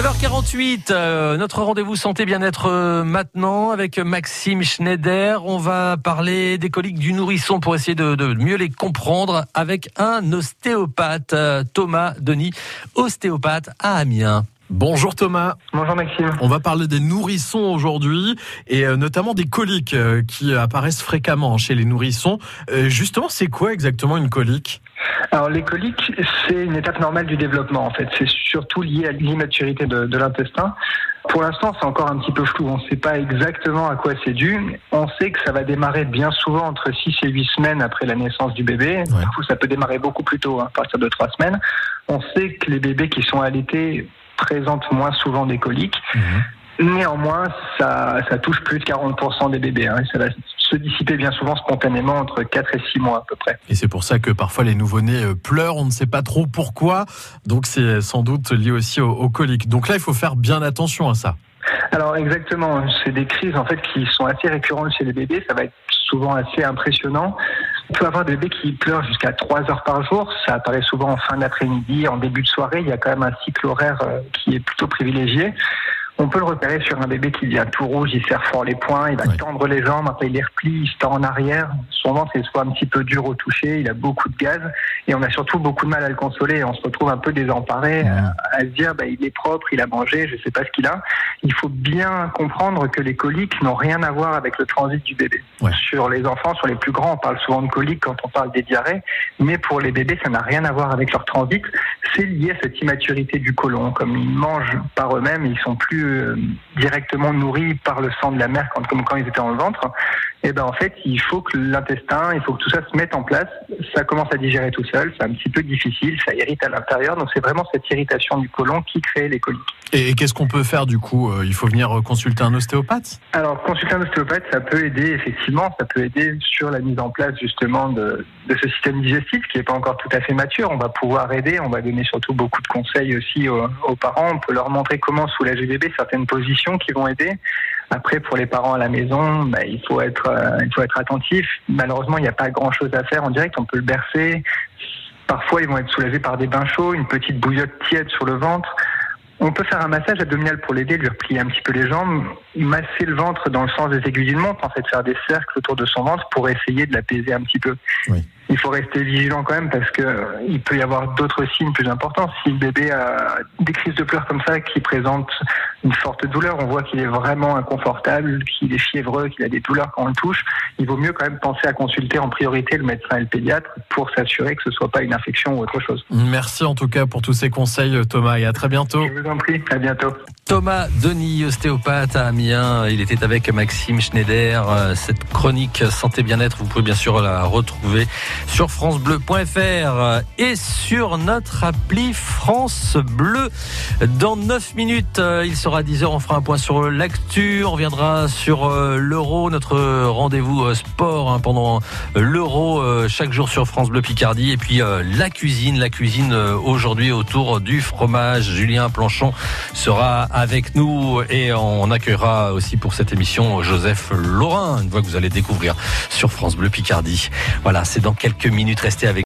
9h48, euh, notre rendez-vous santé bien-être euh, maintenant avec Maxime Schneider. On va parler des coliques du nourrisson pour essayer de, mieux les comprendre avec un ostéopathe, euh, Thomas Denis, ostéopathe à Amiens. Bonjour Thomas. Bonjour Maxime. On va parler des nourrissons aujourd'hui et euh, notamment des coliques euh, qui apparaissent fréquemment chez les nourrissons. Euh, justement, c'est quoi exactement une colique? Alors les coliques, c'est une étape normale du développement en fait. C'est surtout lié à l'immaturité de, de l'intestin. Pour l'instant, c'est encore un petit peu flou. On ne sait pas exactement à quoi c'est dû. On sait que ça va démarrer bien souvent entre 6 et 8 semaines après la naissance du bébé. Ouais. Parfois, ça peut démarrer beaucoup plus tôt, hein, à partir de 3 semaines. On sait que les bébés qui sont allaités présentent moins souvent des coliques. Néanmoins, ça, ça touche plus de 40% des bébés. Hein, et ça va se dissiper bien souvent spontanément entre 4 et 6 mois à peu près. Et c'est pour ça que parfois les nouveau-nés euh, pleurent, on ne sait pas trop pourquoi. Donc c'est sans doute lié aussi aux, aux coliques. Donc là, il faut faire bien attention à ça. Alors exactement, c'est des crises en fait qui sont assez récurrentes chez les bébés. Ça va être souvent assez impressionnant. On peut avoir des bébés qui pleurent jusqu'à 3 heures par jour. Ça apparaît souvent en fin d'après-midi, en début de soirée. Il y a quand même un cycle horaire euh, qui est plutôt privilégié. On peut le repérer sur un bébé qui devient tout rouge, il serre fort les poings, il va Ouais. tendre les jambes, après il les replie, il se tend en arrière. Son ventre est soit un petit peu dur au toucher, il a beaucoup de gaz et on a surtout beaucoup de mal à le consoler. On se retrouve un peu désemparé Ouais. à, à se dire bah, il est propre, il a mangé, je sais pas ce qu'il a. Il faut bien comprendre que les coliques n'ont rien à voir avec le transit du bébé. Ouais. Sur les enfants, sur les plus grands, on parle souvent de coliques quand on parle des diarrhées, mais pour les bébés, ça n'a rien à voir avec leur transit. C'est lié à cette immaturité du côlon. Comme ils mangent par eux-mêmes, ils sont plus euh, directement nourris par le sang de la mère quand, comme quand ils étaient dans le ventre. Et ben en fait, il faut que l'intestin, il faut que tout ça se mette en place. Ça commence à digérer tout seul, c'est un petit peu difficile, ça irrite à l'intérieur. Donc c'est vraiment cette irritation du côlon qui crée les coliques. Et, qu'est-ce qu'on peut faire du coup Euh, Il faut venir euh, consulter un ostéopathe? Alors, consulter un ostéopathe, ça peut aider, effectivement, ça peut aider sur la mise en place, justement, de, de ce système digestif qui n'est pas encore tout à fait mature. On va pouvoir aider, on va donner surtout beaucoup de conseils aussi aux, aux parents. On peut leur montrer comment soulager bébé, certaines positions qui vont aider. Après, pour les parents à la maison, bah, il, faut être, euh, il faut être attentif. Malheureusement, il n'y a pas grand-chose à faire en direct. On peut le bercer. Parfois, ils vont être soulagés par des bains chauds, une petite bouillotte tiède sur le ventre. On peut faire un massage abdominal pour l'aider, lui replier un petit peu les jambes, masser le ventre dans le sens des aiguilles d'une montre, en fait faire des cercles autour de son ventre pour essayer de l'apaiser un petit peu. Oui. Il faut rester vigilant quand même parce que euh, il peut y avoir d'autres signes plus importants. Si le bébé a des crises de pleurs comme ça qui présentent une forte douleur, on voit qu'il est vraiment inconfortable, qu'il est fiévreux, qu'il a des douleurs quand on le touche, il vaut mieux quand même penser à consulter en priorité le médecin et le pédiatre pour s'assurer que ce soit pas une infection ou autre chose. Merci en tout cas pour tous ces conseils euh, Thomas et à très bientôt. Je vous en prie, à bientôt. Thomas Denis, ostéopathe à Amiens. Il était avec Maxime Schneider. Euh, Cette chronique santé bien-être, vous pouvez bien sûr la retrouver sur francebleu.fr et sur notre appli France Bleu. Dans 9 minutes, euh, il sera 10h, on fera un point sur l'actu. On reviendra sur euh, l'euro, notre rendez-vous euh, sport hein, pendant l'euro chaque jour sur France Bleu Picardie. Et puis la cuisine, la cuisine aujourd'hui autour du fromage. Julien Planchon sera avec nous et on accueillera aussi pour cette émission Joseph Laurin, une voix que vous allez découvrir sur France Bleu Picardie. Voilà, c'est dans quelques minutes. Restez avec